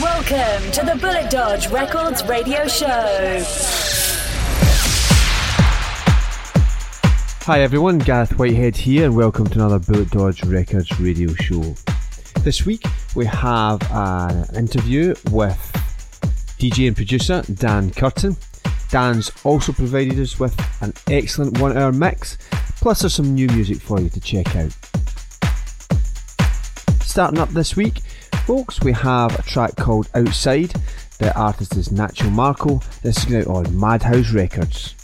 Welcome to the Bullet Dodge Records radio show. Hi everyone, Gareth Whitehead here, and welcome to another Bullet Dodge Records radio show. This week we have an interview with DJ and producer Dan Curtin. Dan's also provided us with an excellent one hour mix, plus there's some new music for you to check out. Starting up this week, folks, we have a track called Outside. The artist is Nacho Marco. This is out on Madhouse Records.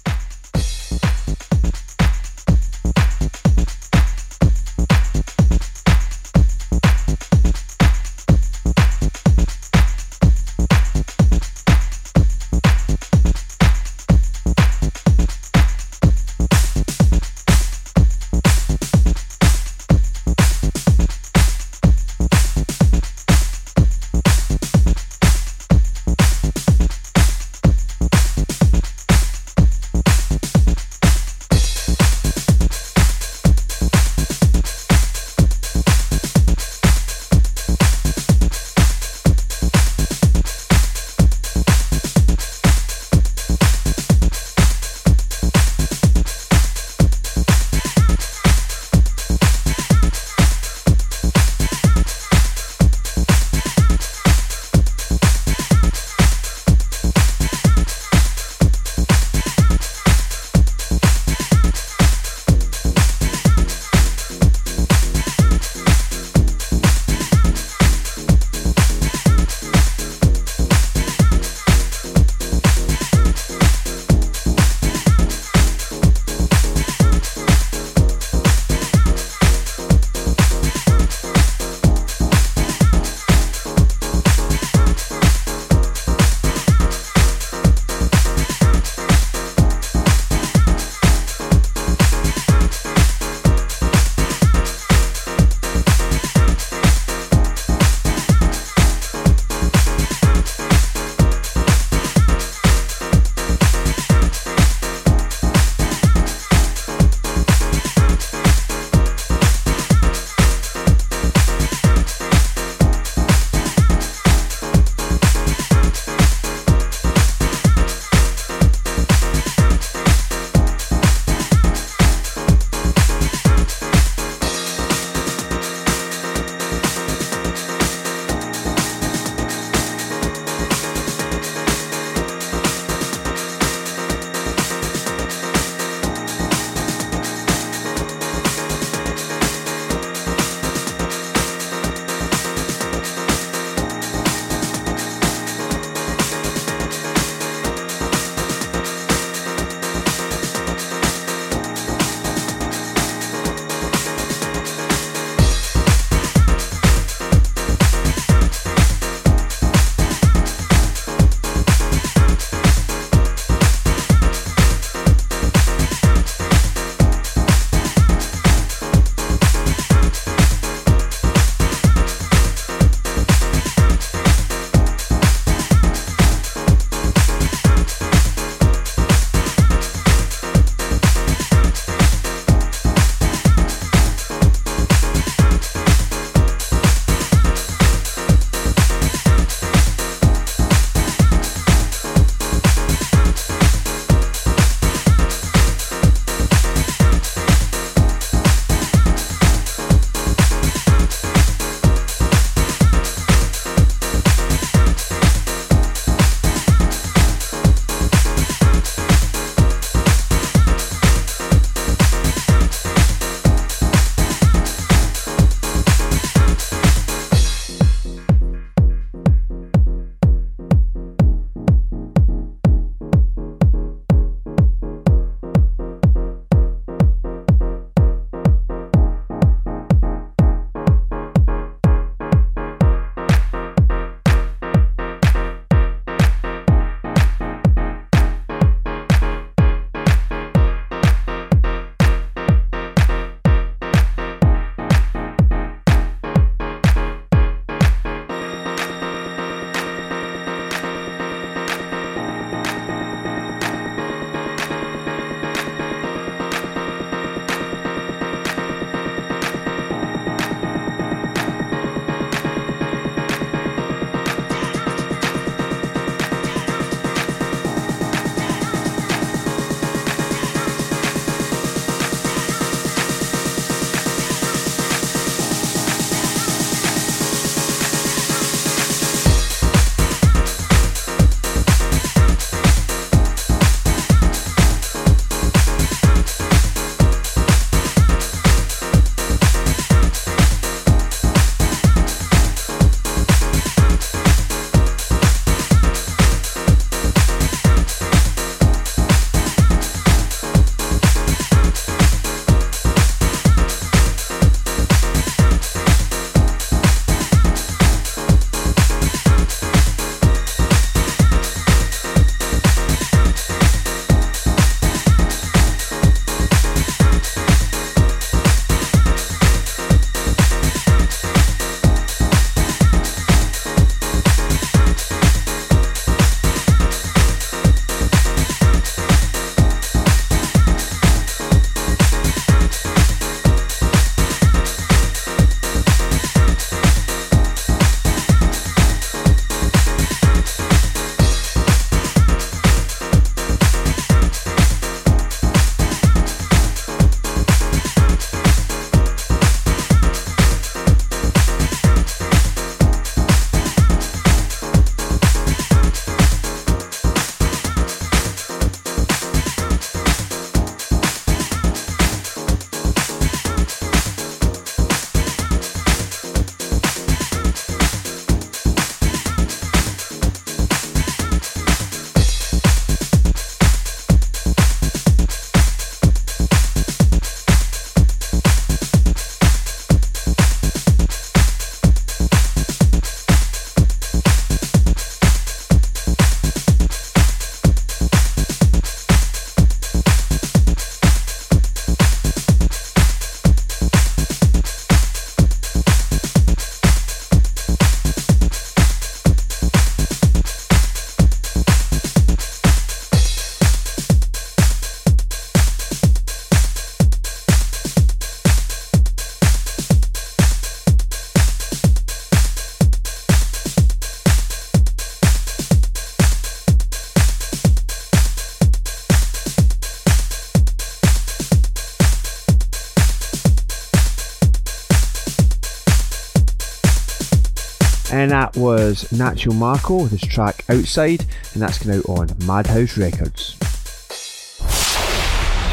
That was Nacho Marco with his track Outside, and that's going out on Madhouse Records.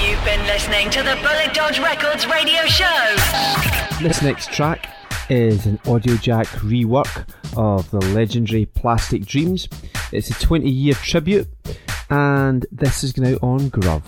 You've been listening to the Bullet Dodge Records radio show. This next track is an Audiojack rework of the legendary Plastic Dreams. It's a 20 year tribute, and this is going out on Gruuv.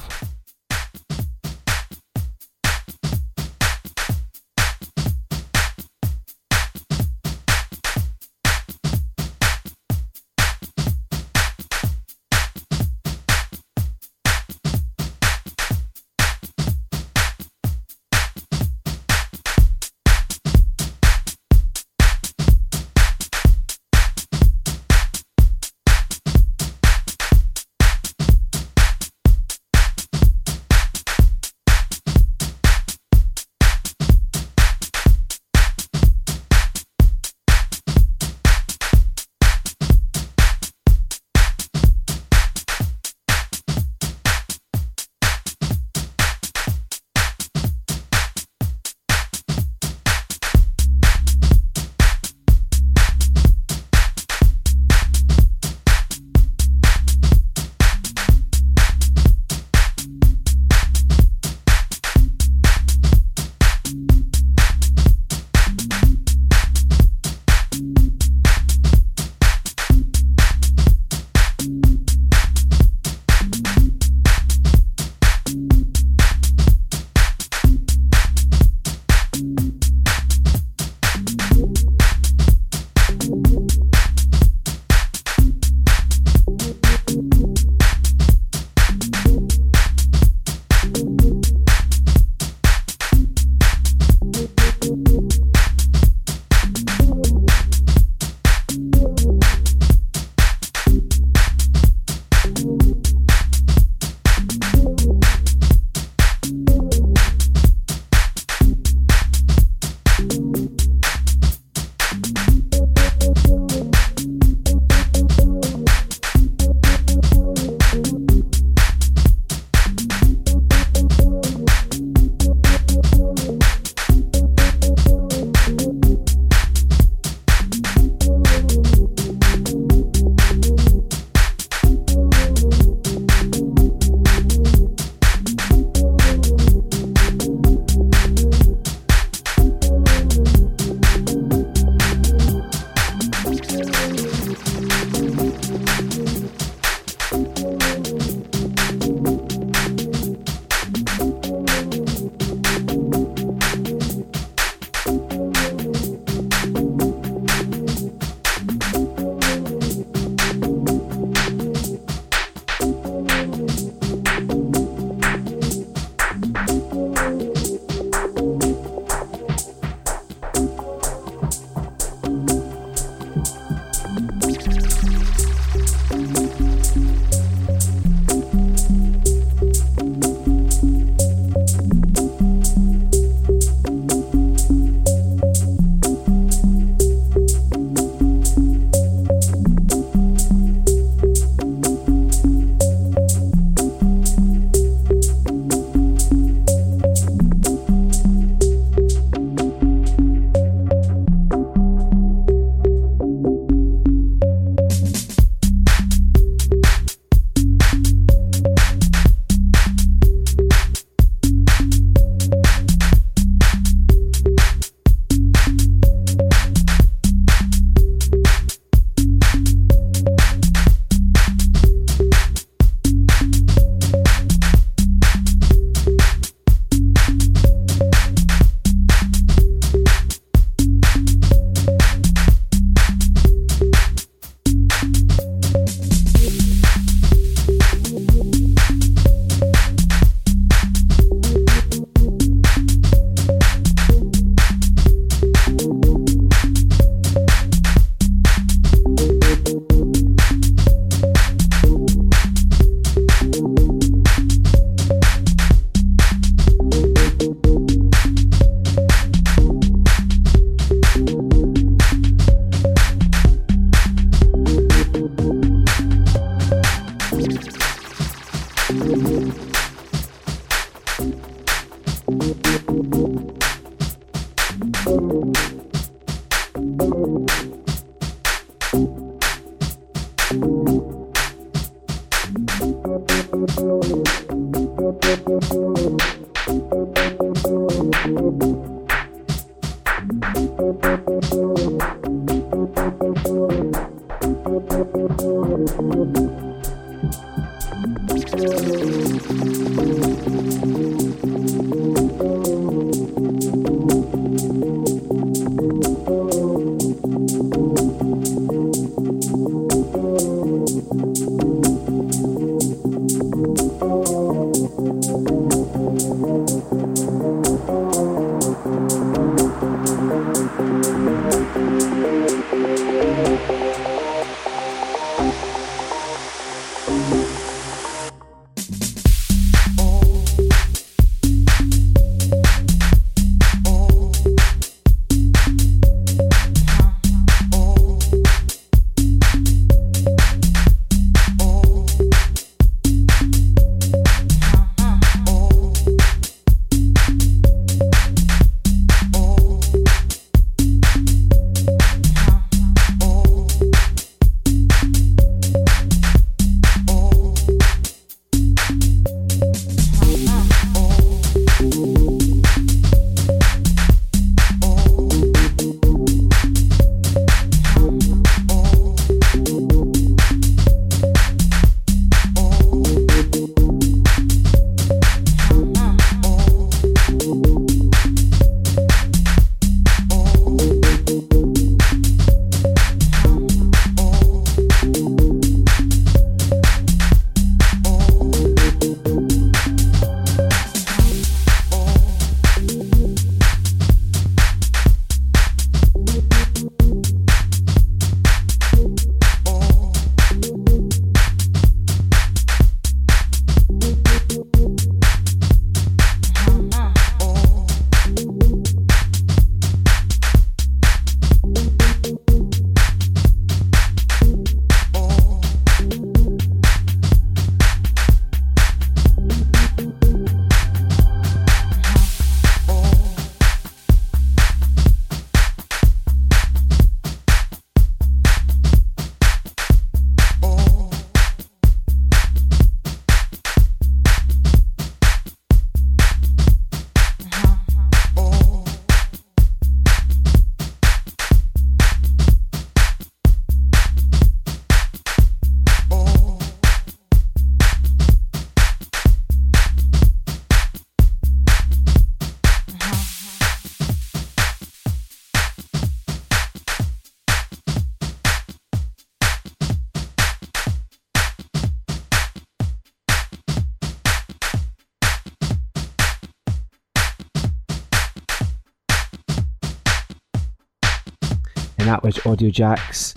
Was Audiojack's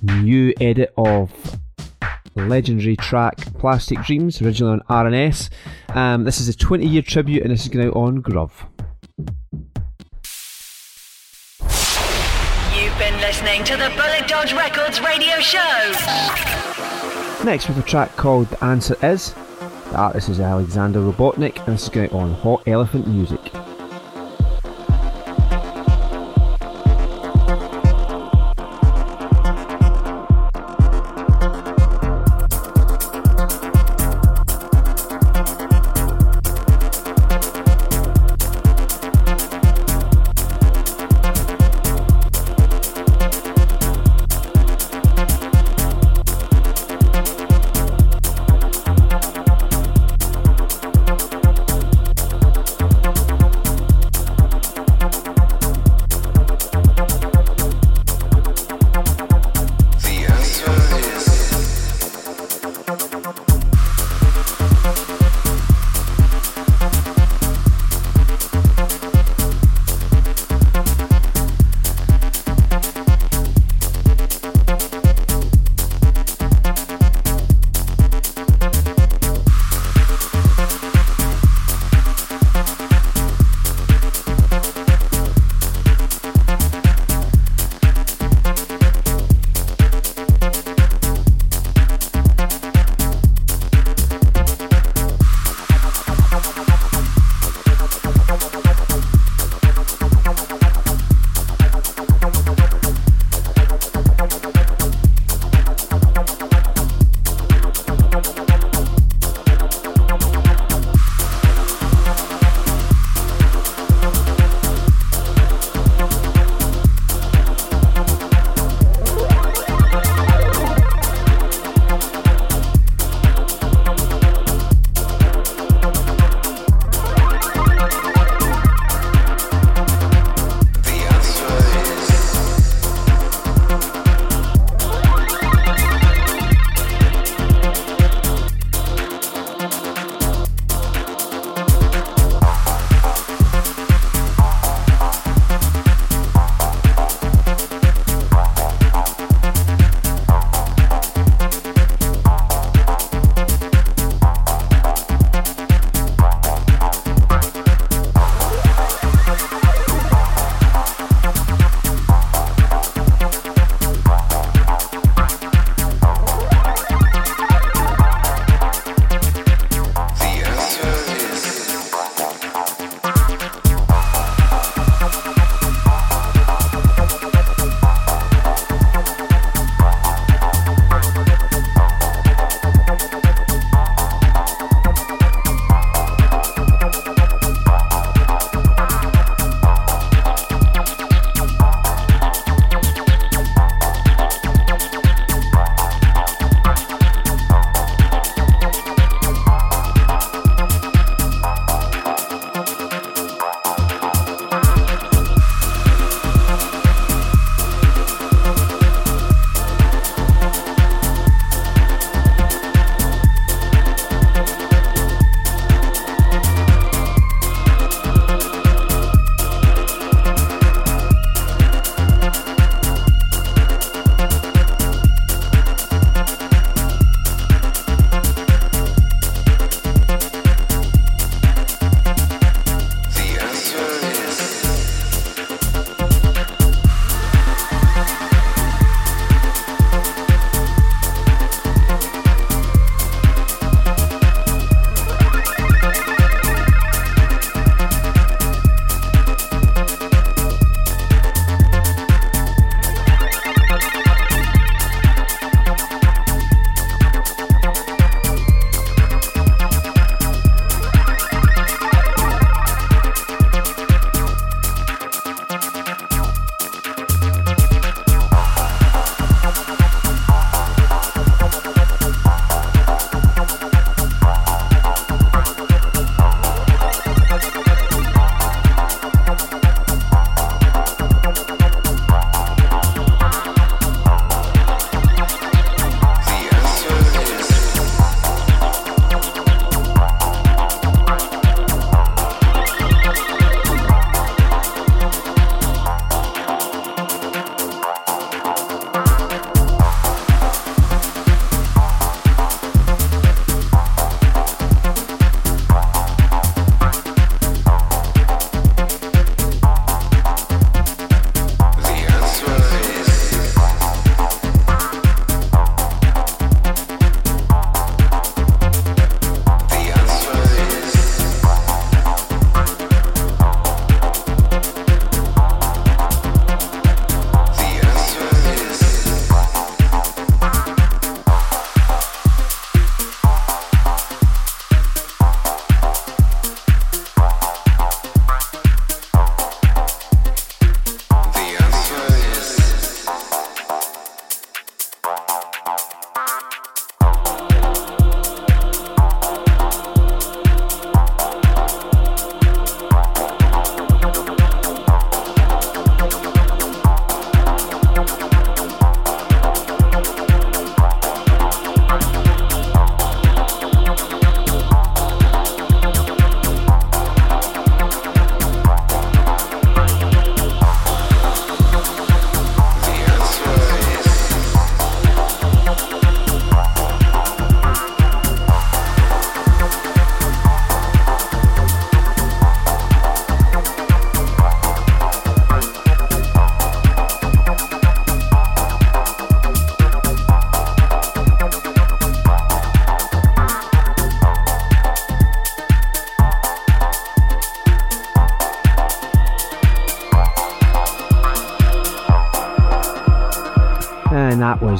new edit of legendary track Plastic Dreams, originally on R&S. Um, this is a 20 year tribute and this is going out on Gruuv. You've been listening to the Bullet Dodge Records radio show. Next, we have a track called The Answer Is. The artist is Alexander Robotnick and this is going on Hot Elephant Music.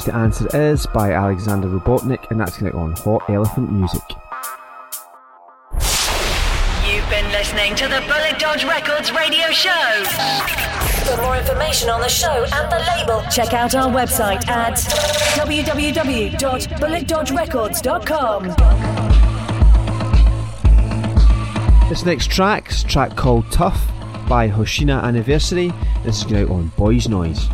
And The Answer Is by Alexander Robotnick, and that's going to on Hot Elephant Music. You've been listening to the Bullet Dodge Records radio show. For more information on the show and the label, check out our website at www.bulletdodgerecords.com. This next track is a track called Tough by Hoshina Anniversary. This is going out on Boys Noize.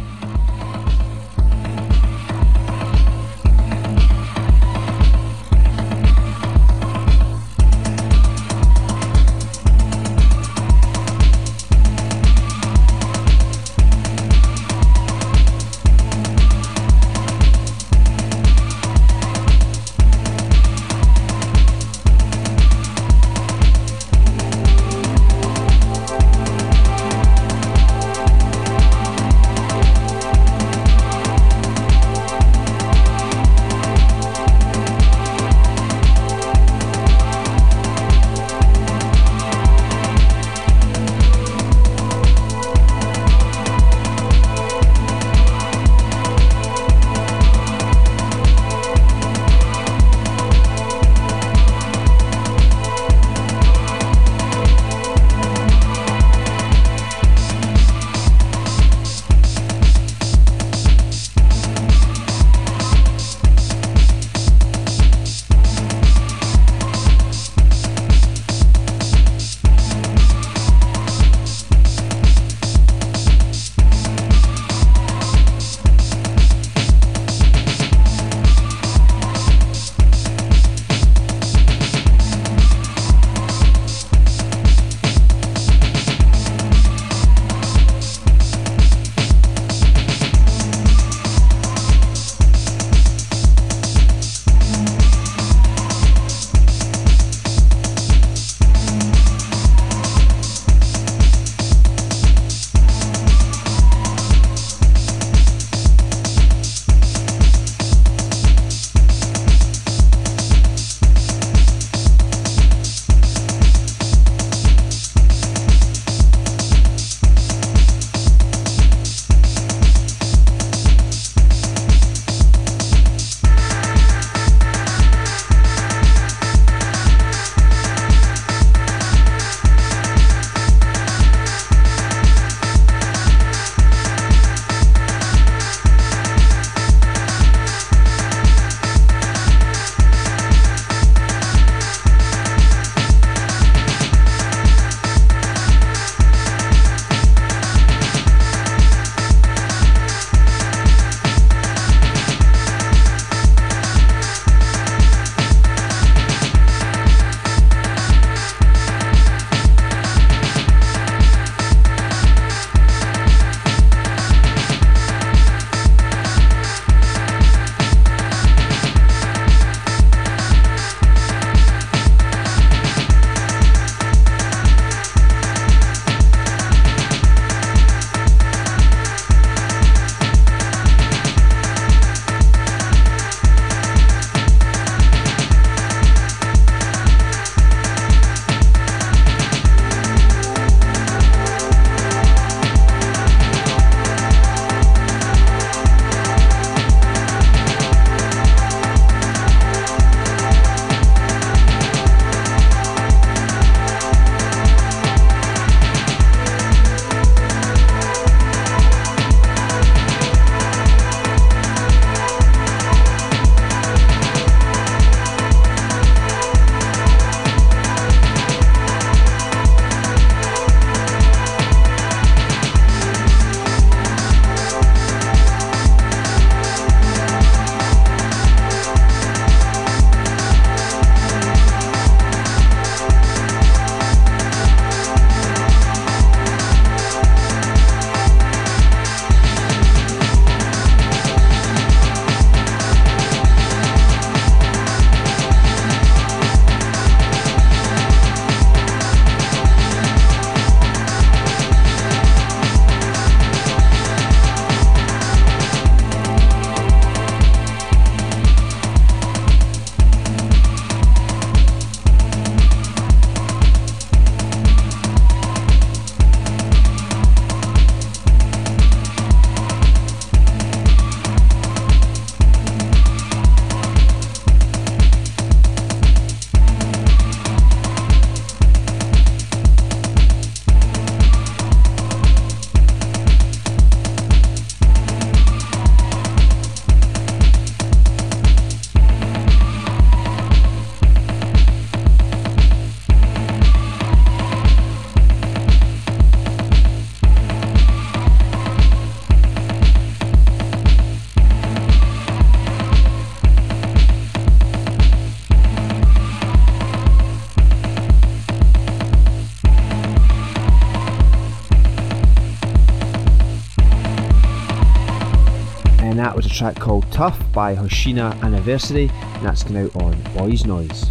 Track called Tough by Hoshina Anniversary, and that's coming out on Boys Noize.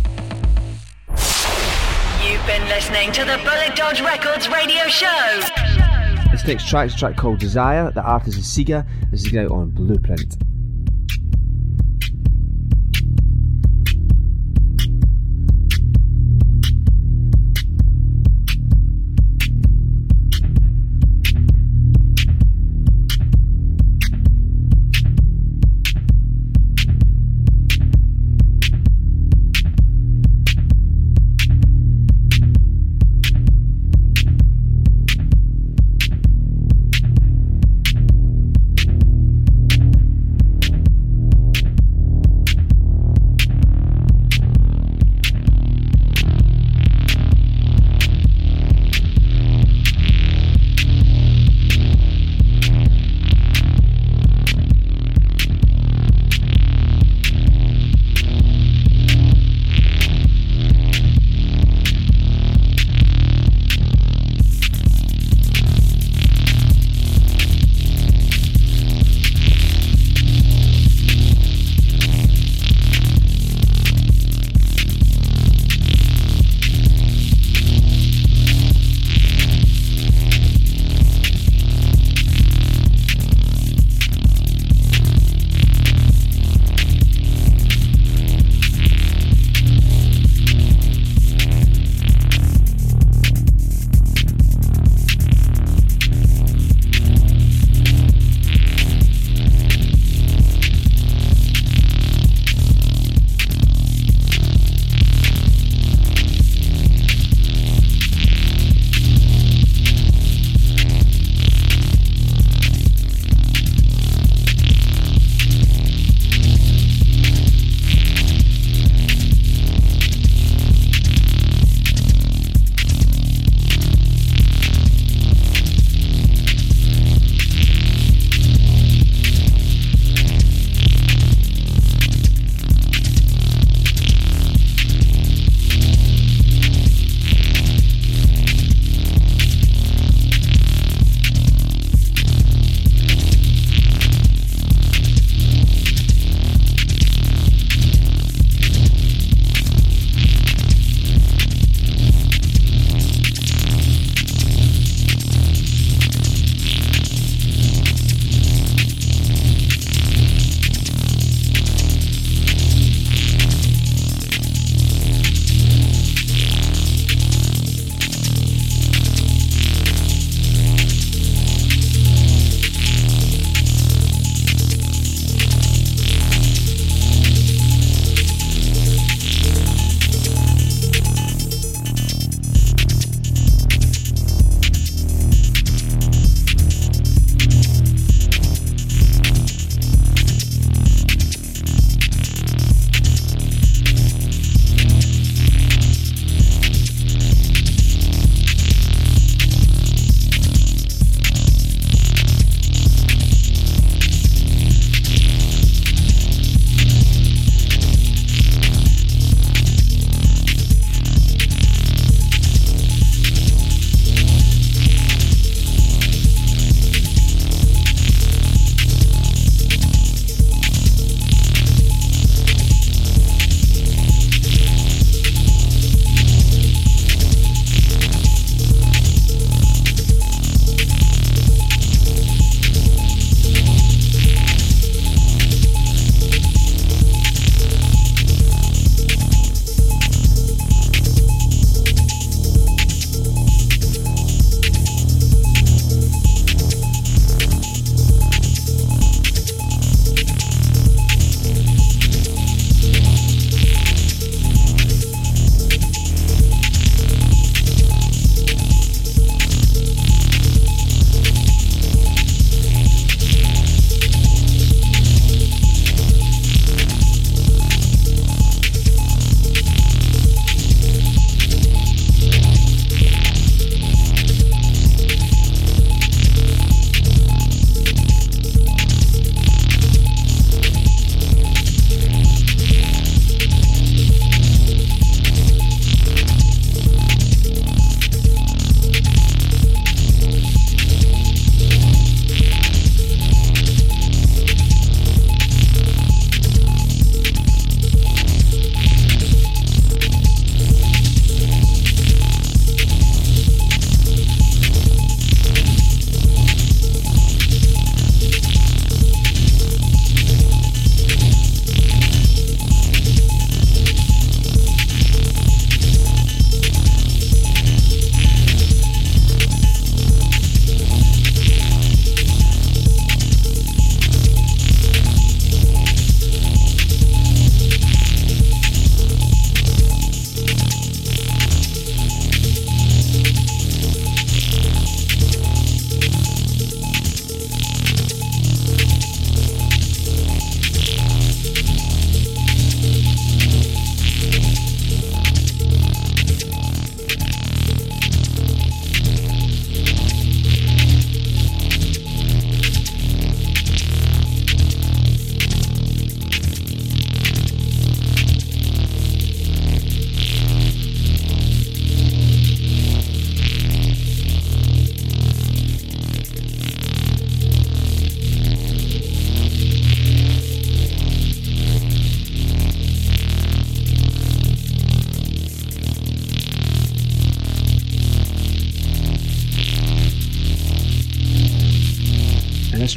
You've been listening to the Bullet Dodge Records radio show. This next track is a track called Desire, the artist is Sigha, this is going out on Blueprint.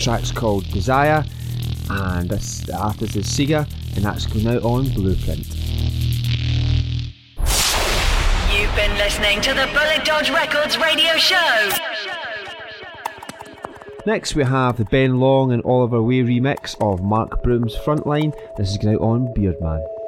Track's called Desire, and this, the artist is Sigha, and that's going out on Blueprint. You've been listening to the Bullet Dodge Records radio show. Next, we have the Ben Long and Oliver Way remix of Mark Broom's Frontline. This is going out on Beardman.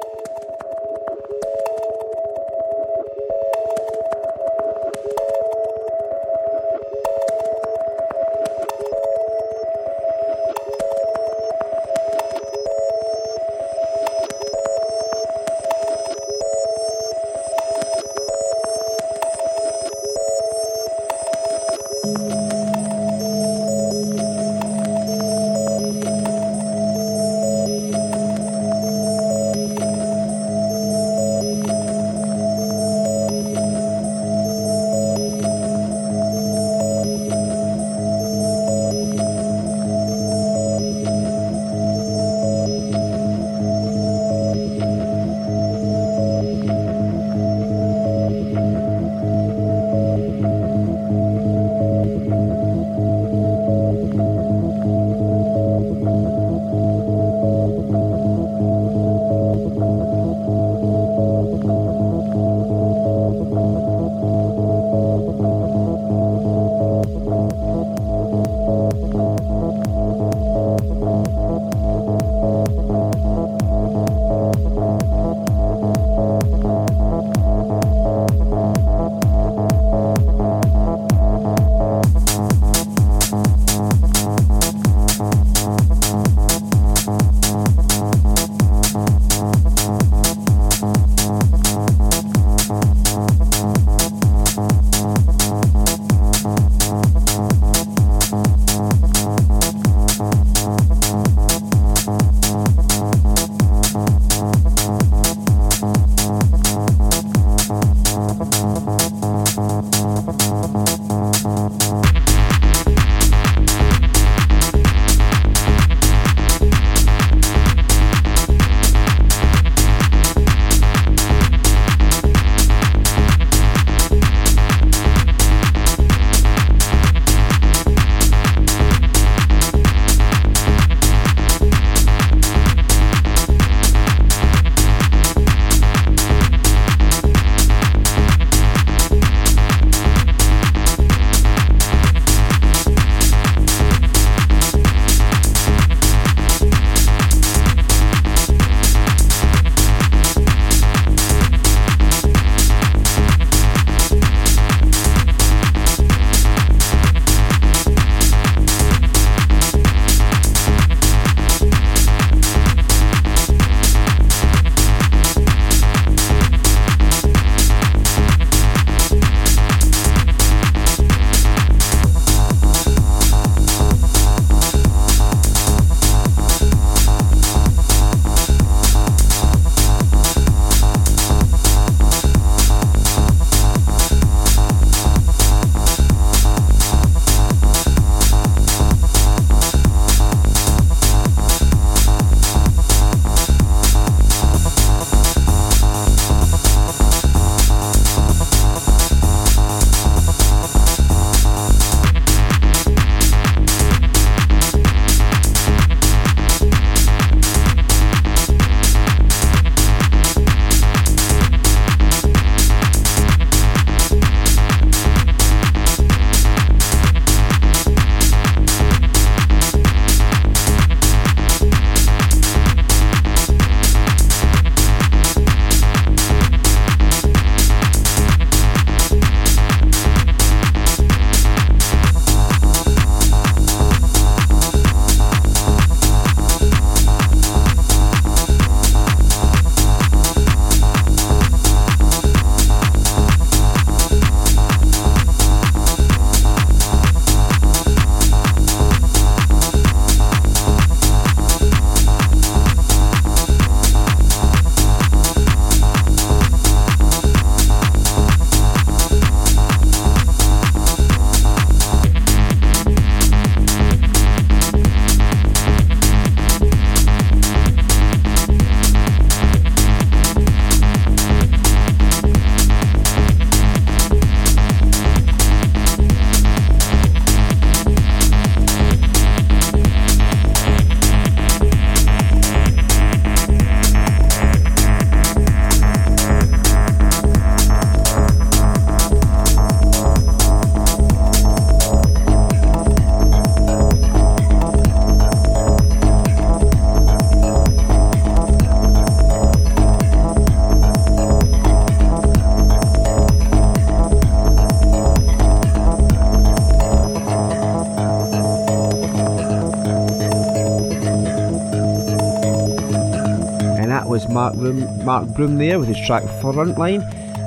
Was Mark Broom, Mark Broom there with his track Frontline.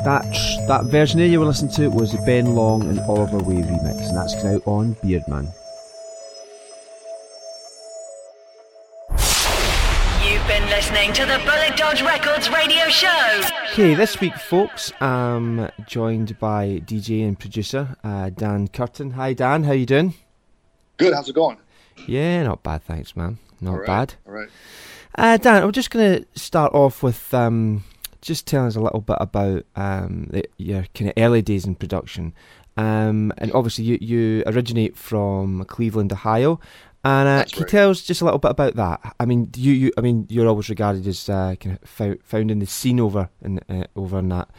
That that version there you were listening to was the Ben Long and Oliver Way remix, and that's out on Beardman. You've been listening to the Bullet Dodge Records radio show. Okay, this week, folks, I'm joined by DJ and producer uh, Dan Curtin. Hi, Dan. How you doing? Good. How's it going? Yeah, not bad, thanks, man. Not all right, bad. All right. Uh, Dan, I'm just going to start off with um, just telling us a little bit about um, the, your kind of early days in production. Um, and obviously, you, you originate from Cleveland, Ohio. And uh, can you tell us just a little bit about that? I mean, you, you I mean, you're always regarded as uh, kind of fou- found in the scene over in uh, over in that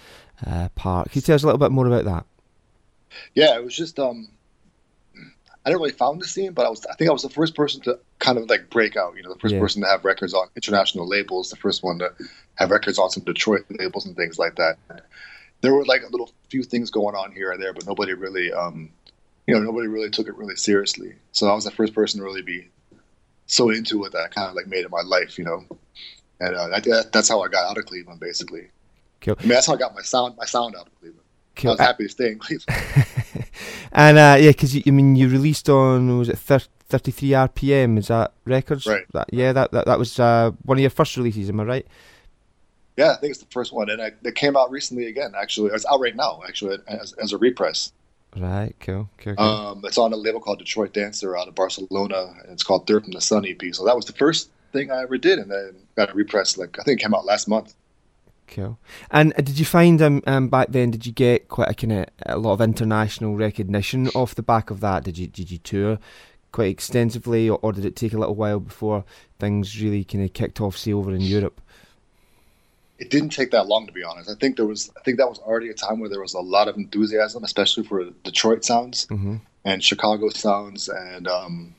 uh, part. Can you tell us a little bit more about that? Yeah, it was just um, I didn't really found the scene, but I was I think I was the first person to kind of like break out. You know, the first Yeah. person to have records on international labels, the first one to have records on some Detroit labels and things like that. There were like a little few things going on here and there, but nobody really um, you know, nobody really took it really seriously. So I was the first person to really be so into it that I kind of like made it my life. You know. And uh, that, that's how I got out of Cleveland, basically. Cool. I mean, that's how I got my sound, my sound out of Cleveland. I Cool. was happy to stay in Cleveland. and uh, yeah, because I mean, you released on was it thir- 33 RPM? Is that records? Right. That, yeah, that, that that was uh, one of your first releases. Am I right? Yeah, I think it's the first one, and I, it came out recently again. Actually, it's out right now. Actually, as, as a repress. Right. Cool. Cool. cool. Um, it's on a label called Detroit Dancer out of Barcelona, and it's called Dirt from the Sun EP. So that was the first thing I ever did, and then got a repress. Like I think it came out last month. Cool. And uh, did you find um, um back then? Did you get quite a kind of a lot of international recognition off the back of that? Did you did you tour quite extensively, or, or did it take a little while before things really kind of kicked off, say over in Europe? It didn't take that long, to be honest. I think there was, I think that was already a time where there was a lot of enthusiasm, especially for Detroit sounds hmm and Chicago sounds, and um,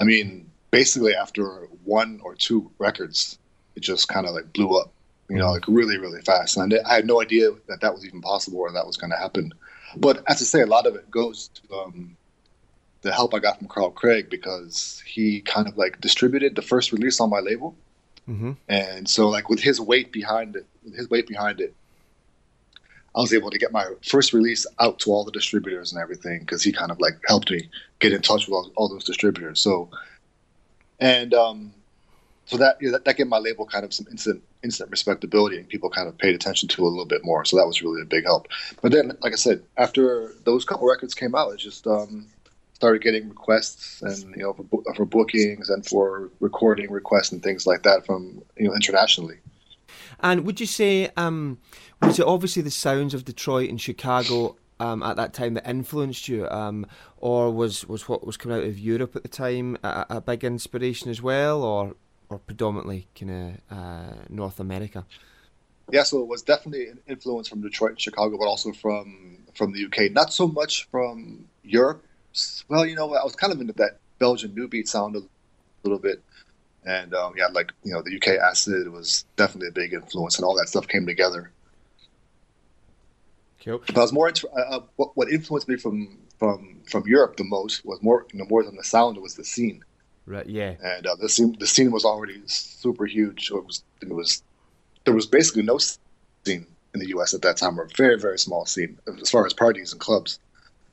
I mean, basically after one or two records, it just kind of like blew up, you know, like really, really fast. And I had no idea that that was even possible or that was going to happen. But as I say, a lot of it goes to um, the help I got from Carl Craig because he kind of like distributed the first release on my label. hmm And so, like with his weight behind it, with his weight behind it, I was able to get my first release out to all the distributors and everything because he kind of like helped me get in touch with all, all those distributors. So, and um, so that, yeah, that that gave my label kind of some instant instant respectability, and people kind of paid attention to a little bit more. So that was really a big help. But then, like I said, after those couple records came out, it just um, started getting requests and you know for, for bookings and for recording requests and things like that from you know internationally. And would you say um, was it obviously the sounds of Detroit and Chicago um, at that time that influenced you, um, or was, was what was coming out of Europe at the time a, a big inspiration as well, or or predominantly kind of uh, North America? Yeah, so it was definitely an influence from Detroit and Chicago, but also from from the UK. Not so much from Europe. Well, you know, I was kind of into that Belgian new beat sound a little bit, and um, yeah, like you know, the UK acid was definitely a big influence, and all that stuff came together. Cool. But I was more uh, uh, what, what influenced me from from from Europe the most was more you know more than the sound. It was the scene, Right. Yeah. and uh, the scene the scene was already super huge. It was it was there was basically no scene in the U.S. at that time, or a very very small scene as far as parties and clubs,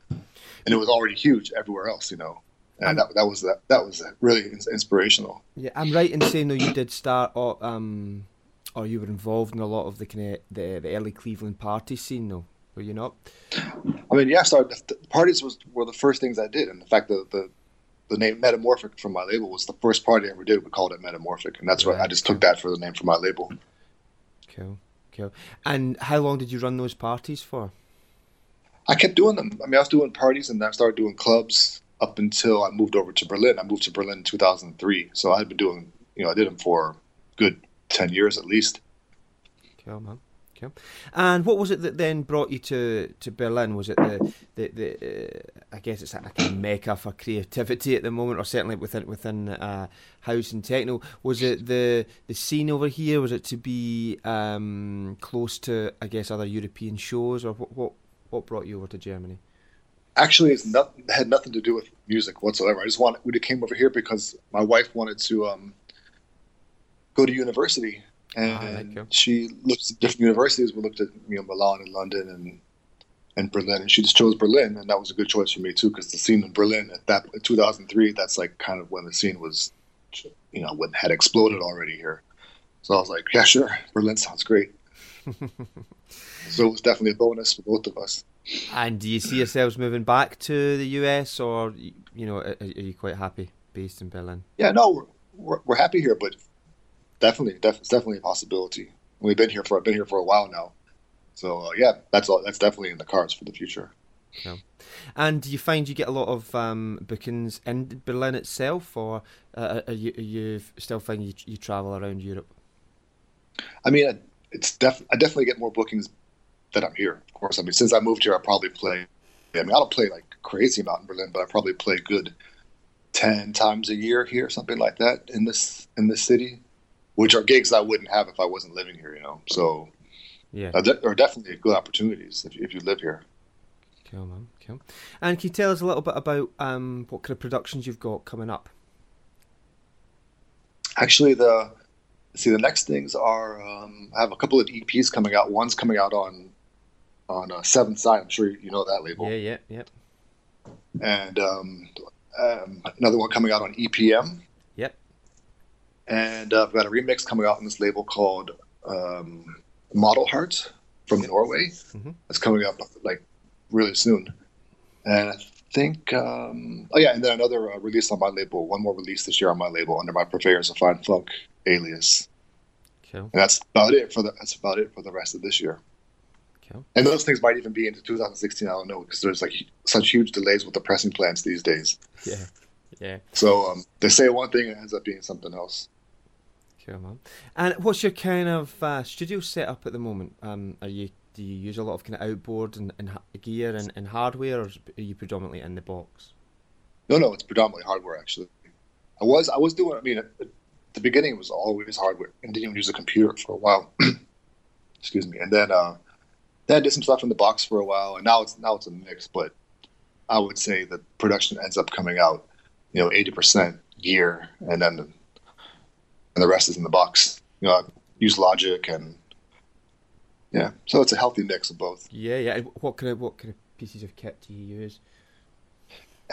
and it was already huge everywhere else, you know. And that, that was that, that was really inspirational. Yeah, I'm right in saying though you did start, or, um, or you were involved in a lot of the kind of the, the early Cleveland party scene, though. Were you not? I mean, yeah, I started the parties was were the first things I did, and the fact, that the, the name Metamorphic from my label was the first party I ever did. We called it Metamorphic, and that's why I just took that for the name for my label. Cool, cool. And how long did you run those parties for? I kept doing them. I mean, I was doing parties, and I started doing clubs up until I moved over to Berlin. I moved to Berlin in 2003, so I had been doing, you know, I did them for a good 10 years at least. Cool, man. And what was it that then brought you to, to Berlin? Was it the the, the uh, I guess it's like a mecca for creativity at the moment, or certainly within within uh, house and techno. Was it the the scene over here? Was it to be um, close to I guess other European shows, or what what, what brought you over to Germany? Actually, it's not had nothing to do with music whatsoever. I just wanted we came over here because my wife wanted to um, go to university, Ah, and like she looked at different universities. We looked at you know Milan and London and and Berlin, and she just chose Berlin, and that was a good choice for me too because the scene in Berlin at that in 2003, that's like kind of when the scene was, you know, when had exploded already here. So I was like, yeah, sure, Berlin sounds great. so it was definitely a bonus for both of us. And do you see yourselves moving back to the US, or you know, are, are you quite happy based in Berlin? Yeah, no, we're we're, we're happy here, but definitely, def- it's definitely a possibility. We've been here for I've been here for a while now, so uh, yeah, that's all. That's definitely in the cards for the future. Yeah. And do you find you get a lot of um, bookings in Berlin itself, or uh, are, you, are you still find you, you travel around Europe? I mean, it's def- I definitely get more bookings that I'm here. Of course, I mean, since I moved here, I probably play. I mean, I don't play like crazy amount in Berlin, but I probably play good ten times a year here, something like that in this in this city, which are gigs I wouldn't have if I wasn't living here. You know, so yeah, uh, there are definitely good opportunities if, if you live here. Cool, man. Cool. And can you tell us a little bit about um, what kind of productions you've got coming up? Actually, the see the next things are um, I have a couple of EPs coming out. One's coming out on on uh, Seventh Side. I'm sure you know that label. Yeah, yeah, yeah. And um, um, another one coming out on EPM. And uh, I've got a remix coming out on this label called um, Modelhart from Norway. Mm-hmm. It's coming up like really soon. And I think, um, oh yeah, and then another uh, release on my label. One more release this year on my label under my Purveyors of Fine Funk alias. Cool. And that's about it for the. That's about it for the rest of this year. Cool. And those things might even be into 2016. I don't know because there's like such huge delays with the pressing plants these days. Yeah, yeah. So um, they say one thing and it ends up being something else. Cool, man. And what's your kind of uh, studio setup at the moment? Um, are you do you use a lot of kind of outboard and, and gear and, and hardware, or are you predominantly in the box? No, no, it's predominantly hardware actually. I was I was doing. I mean, at the beginning it was always hardware and didn't even use a computer for a while. Excuse me. And then uh, then I did some stuff in the box for a while, and now it's now it's a mix. But I would say the production ends up coming out, you know, eighty percent gear, and then the rest is in the box. You know, I use Logic and yeah, so it's a healthy mix of both. Yeah, yeah. What kind of what kind of pieces of kit do you use?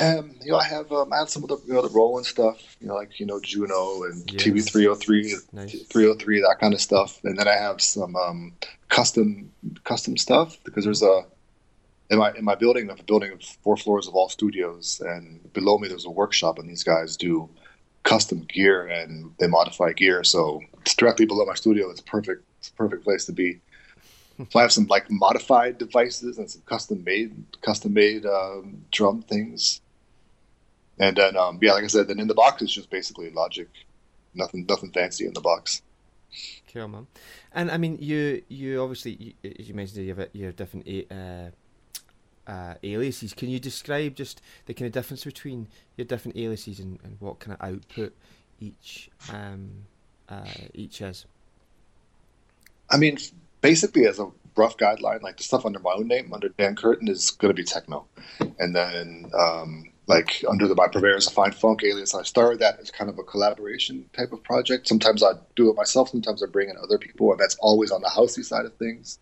Um, you know, I have um, I have some of the you know the Roland stuff, you know, like you know Juno and Yes. TB three hundred three, Nice. three hundred three, that kind of stuff, and then I have some um, custom custom stuff because there's a in my in my building, I have a building of four floors of all studios, and below me there's a workshop, and these guys do custom gear and they modify gear, so it's directly below my studio. It's perfect. It's a perfect place to be. So I have some like modified devices and some custom made custom made um, drum things. And then um, yeah, like I said, then in the box it's just basically Logic, nothing nothing fancy in the box. Cool, man. And I mean, you you obviously you, you mentioned you have your different uh, uh, aliases. Can you describe just the kind of difference between your different aliases and, and what kind of output each um, uh, each is? I mean, basically as a rough guideline, like the stuff under my own name, under Dan Curtin, is going to be techno, and then um, like under the My Purveyors of Fine Funk alias, I started that as kind of a collaboration type of project. Sometimes I do it myself, sometimes I bring in other people, and that's always on the housey side of things.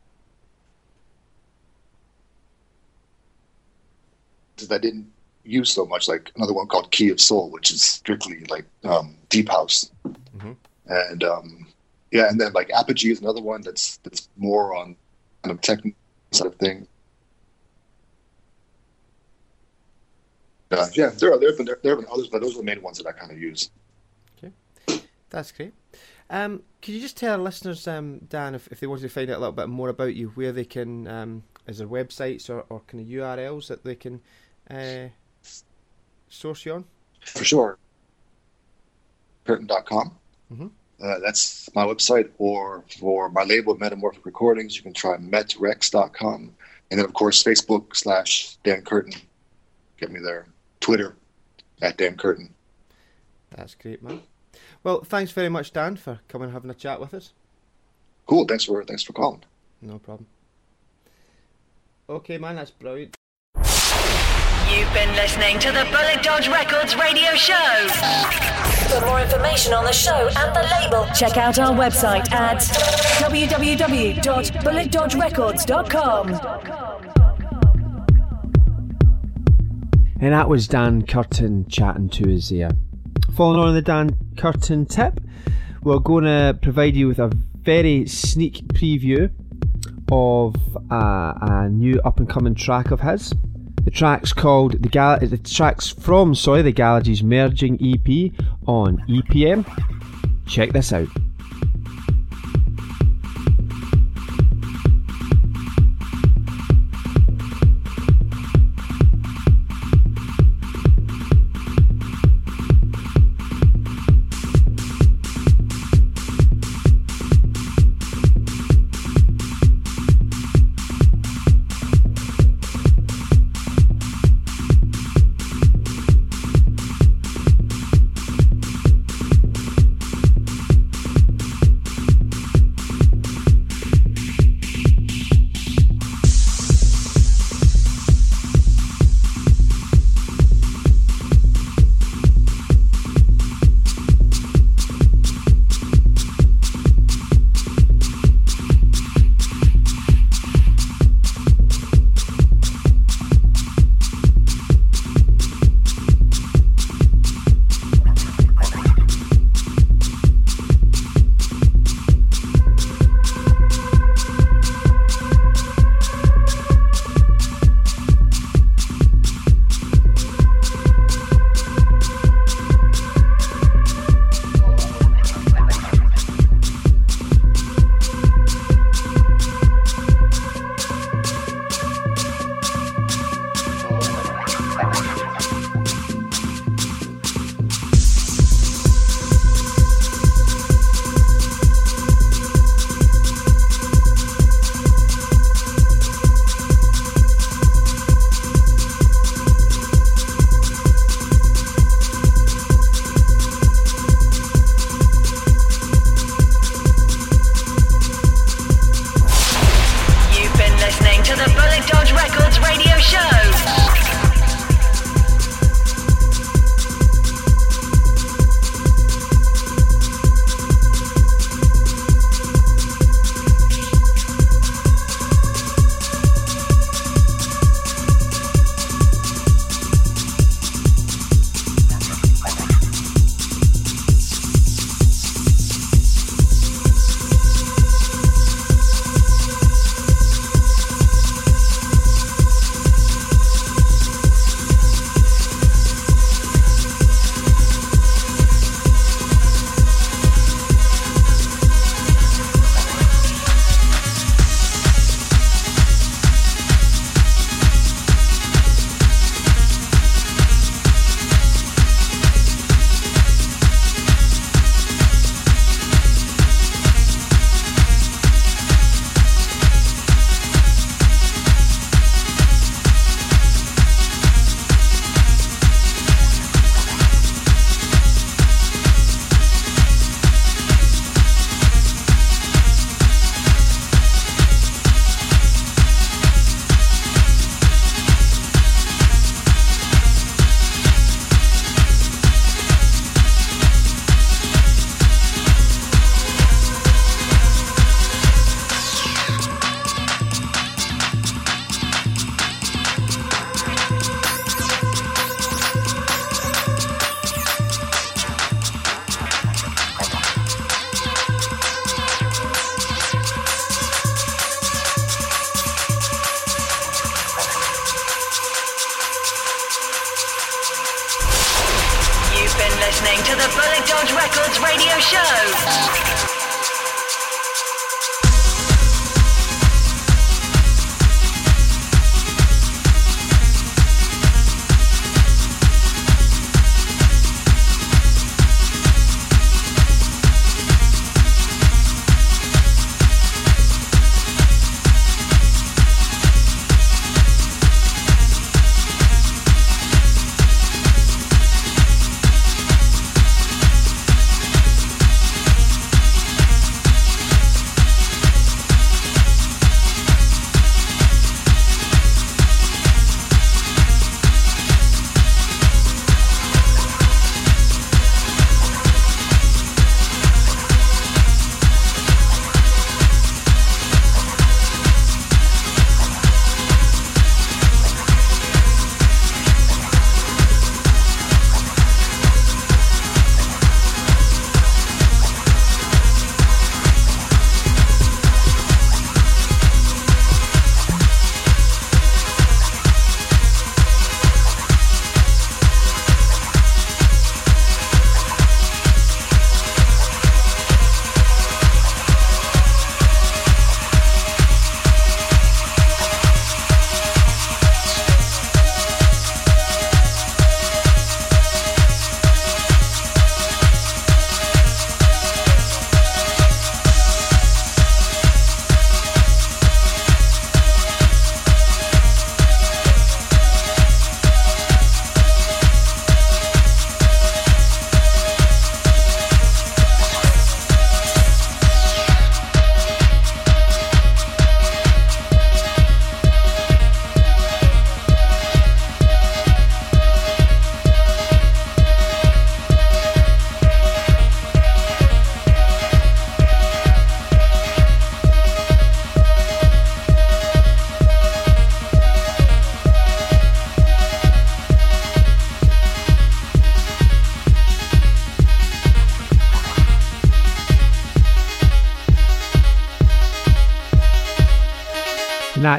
I didn't use so much, like another one called Key of Soul, which is strictly like um, deep house, Mhm. and um, yeah, and then like Apogee is another one that's that's more on kind of technical side of things. Uh, yeah, there are there have been there have been others, but those are the main ones that I kind of use. Okay, that's great. Um, could you just tell our listeners, um, Dan, if, if they wanted to find out a little bit more about you, where they can, um, is there websites or, or kind of URLs that they can uh, source you on? For sure. Curtin.com. Mhm. Uh, that's my website. Or for my label, Metamorphic Recordings, you can try metrex.com. And then, of course, Facebook slash Dan Curtin. Get me there. Twitter at Dan Curtin. That's great, man. Well, thanks very much, Dan, for coming and having a chat with us. Cool. Thanks for thanks for calling. No problem. Okay, man, that's brilliant. You've been listening to the Bullet Dodge Records radio show. For more information on the show and the label, check out our website at www.bulletdodgerecords.com. And that was Dan Curtin chatting to us there. Following on the Dan Curtin tip, we're going to provide you with a very sneak preview of uh, a new up and coming track of his. The track's called the Gal. The track's from sorry the Galaxies Merging EP on EPM. Check this out.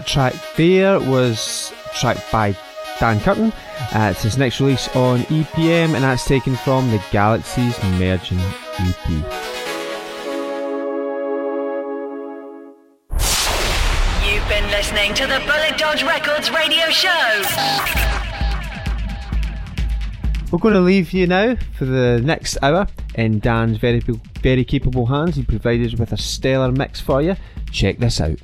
That track there was tracked by Dan Curtin. Uh, it's his next release on EPM, and that's taken from the Galaxies Merging EP. You've been listening to the Bullet Dodge Records radio show. We're going to leave you now for the next hour in Dan's very, very capable hands. He provided with a stellar mix for you. Check this out.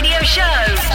Radio Show.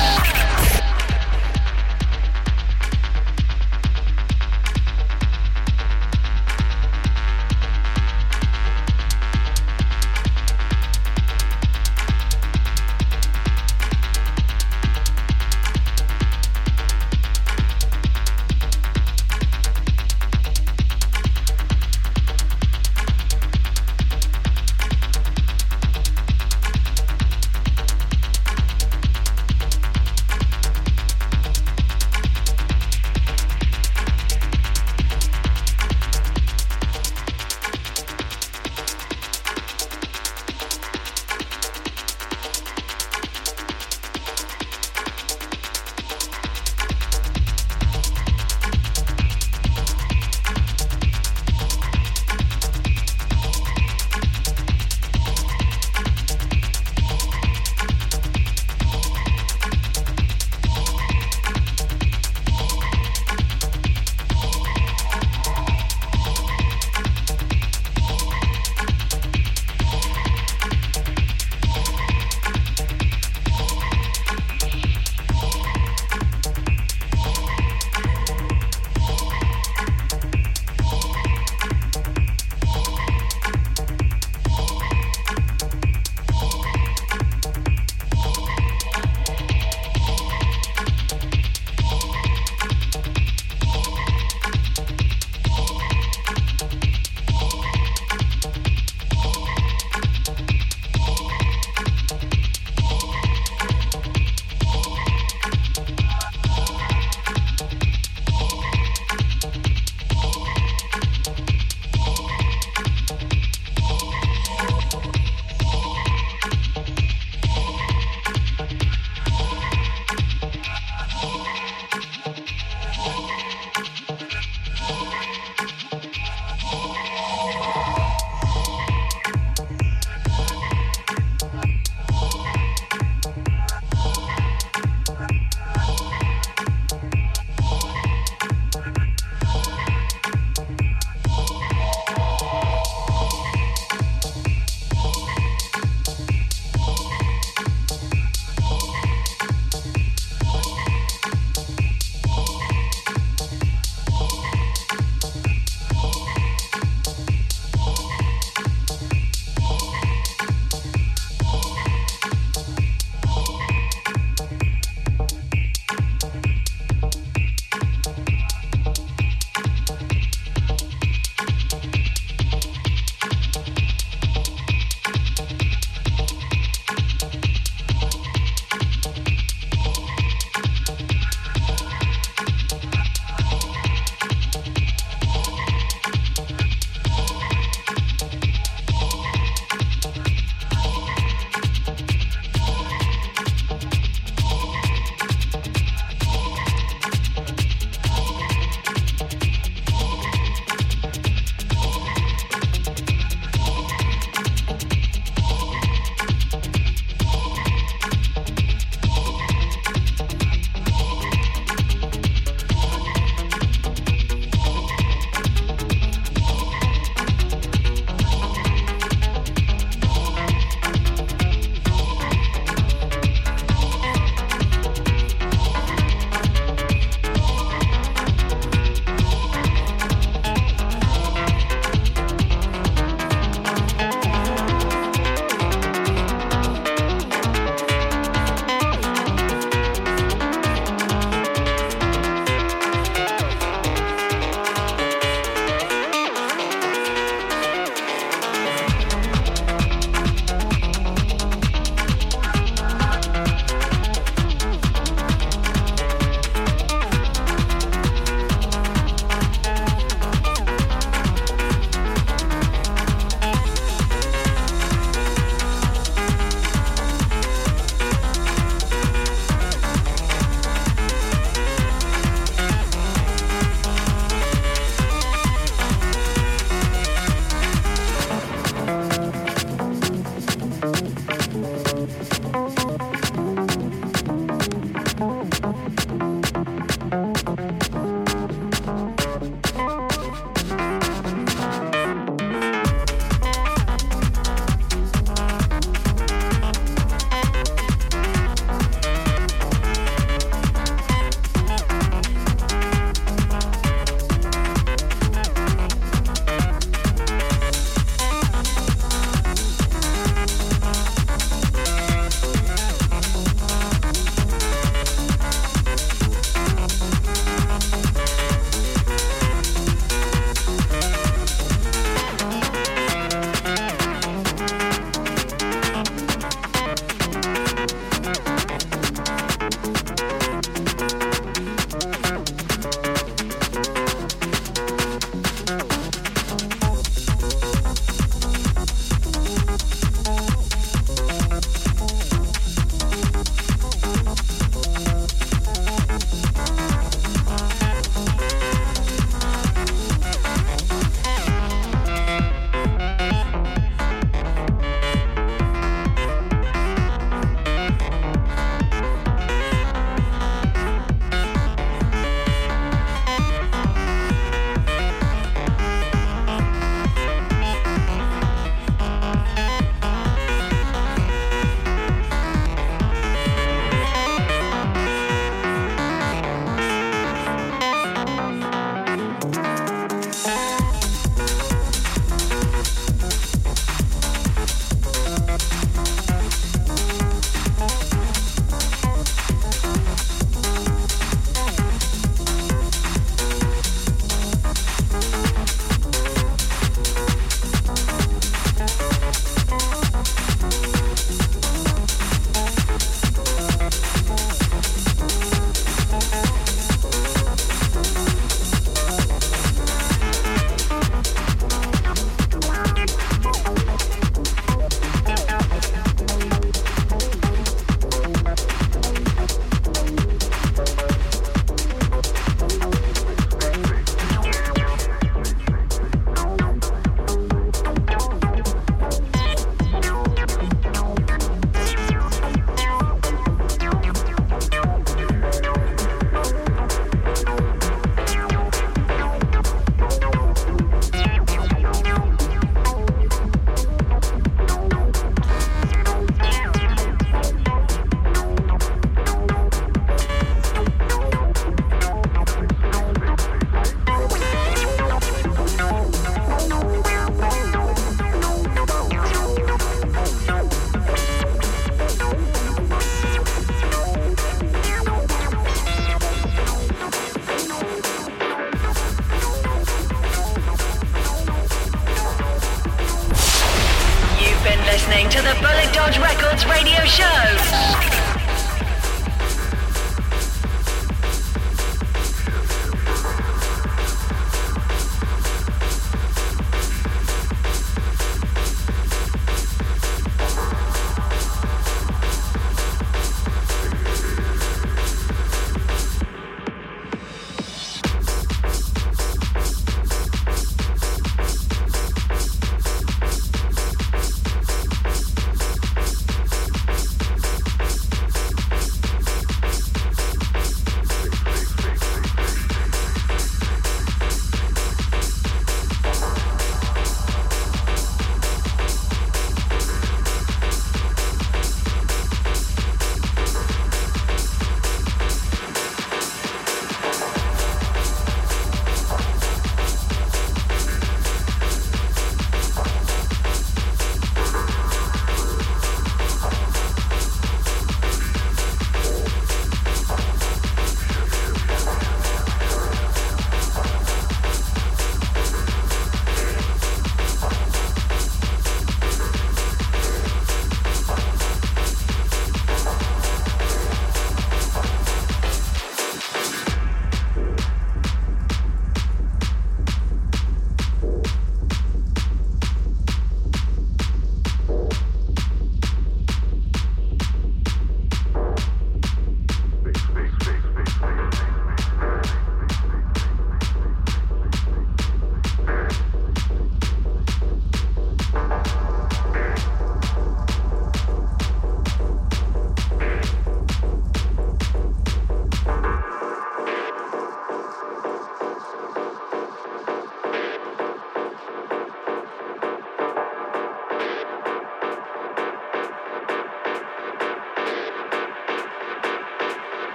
Bullet Dodge Records radio show.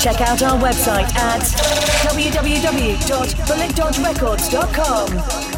Check out our website at www.bulletdodgerecords.com.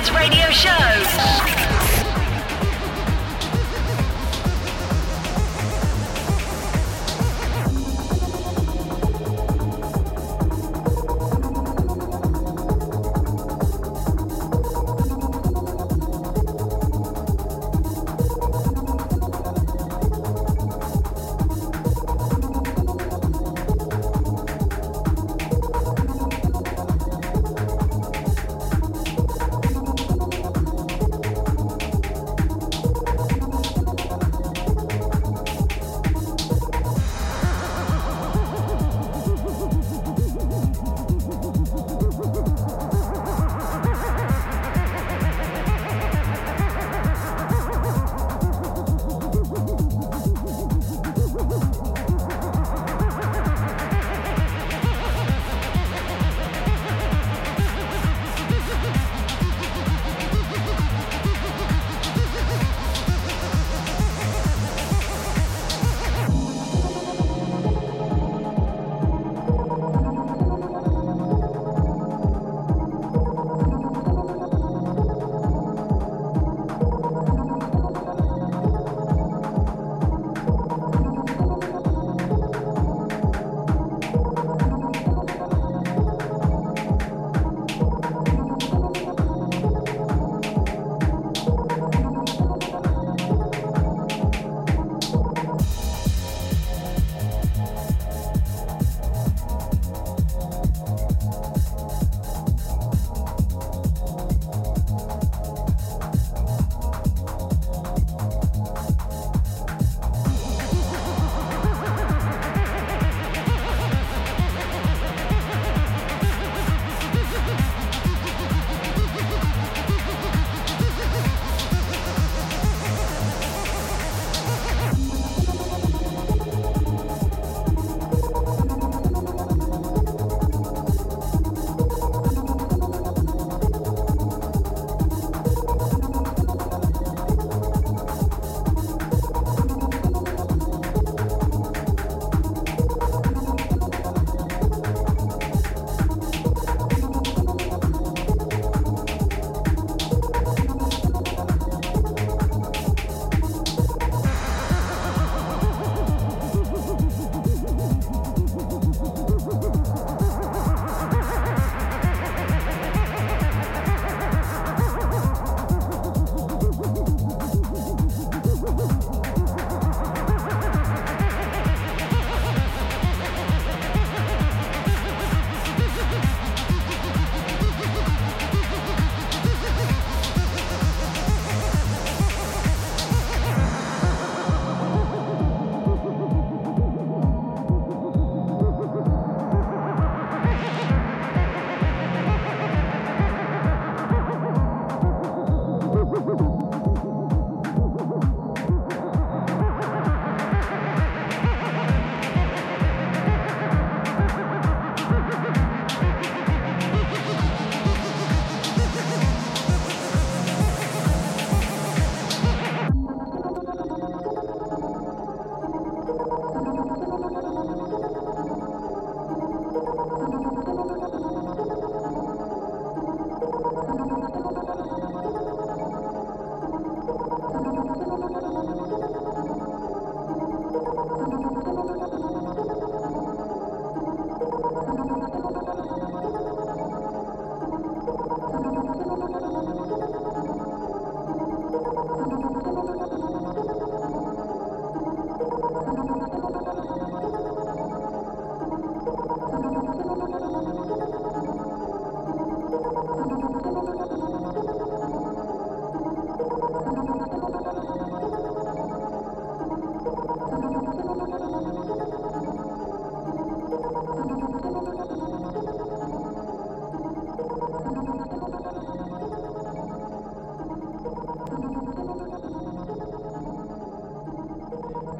Records radio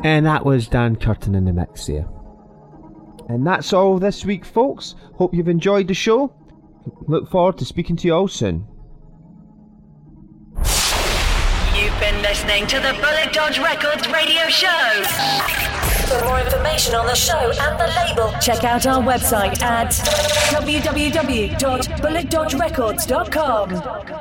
And that was Dan Curtin in the mix there. And that's all this week, folks. Hope you've enjoyed the show. Look forward to speaking to you all soon. You've been listening to the Bullet Dodge Records radio show. For more information on the show and the label, check out our website at www.bulletdodgerecords.com.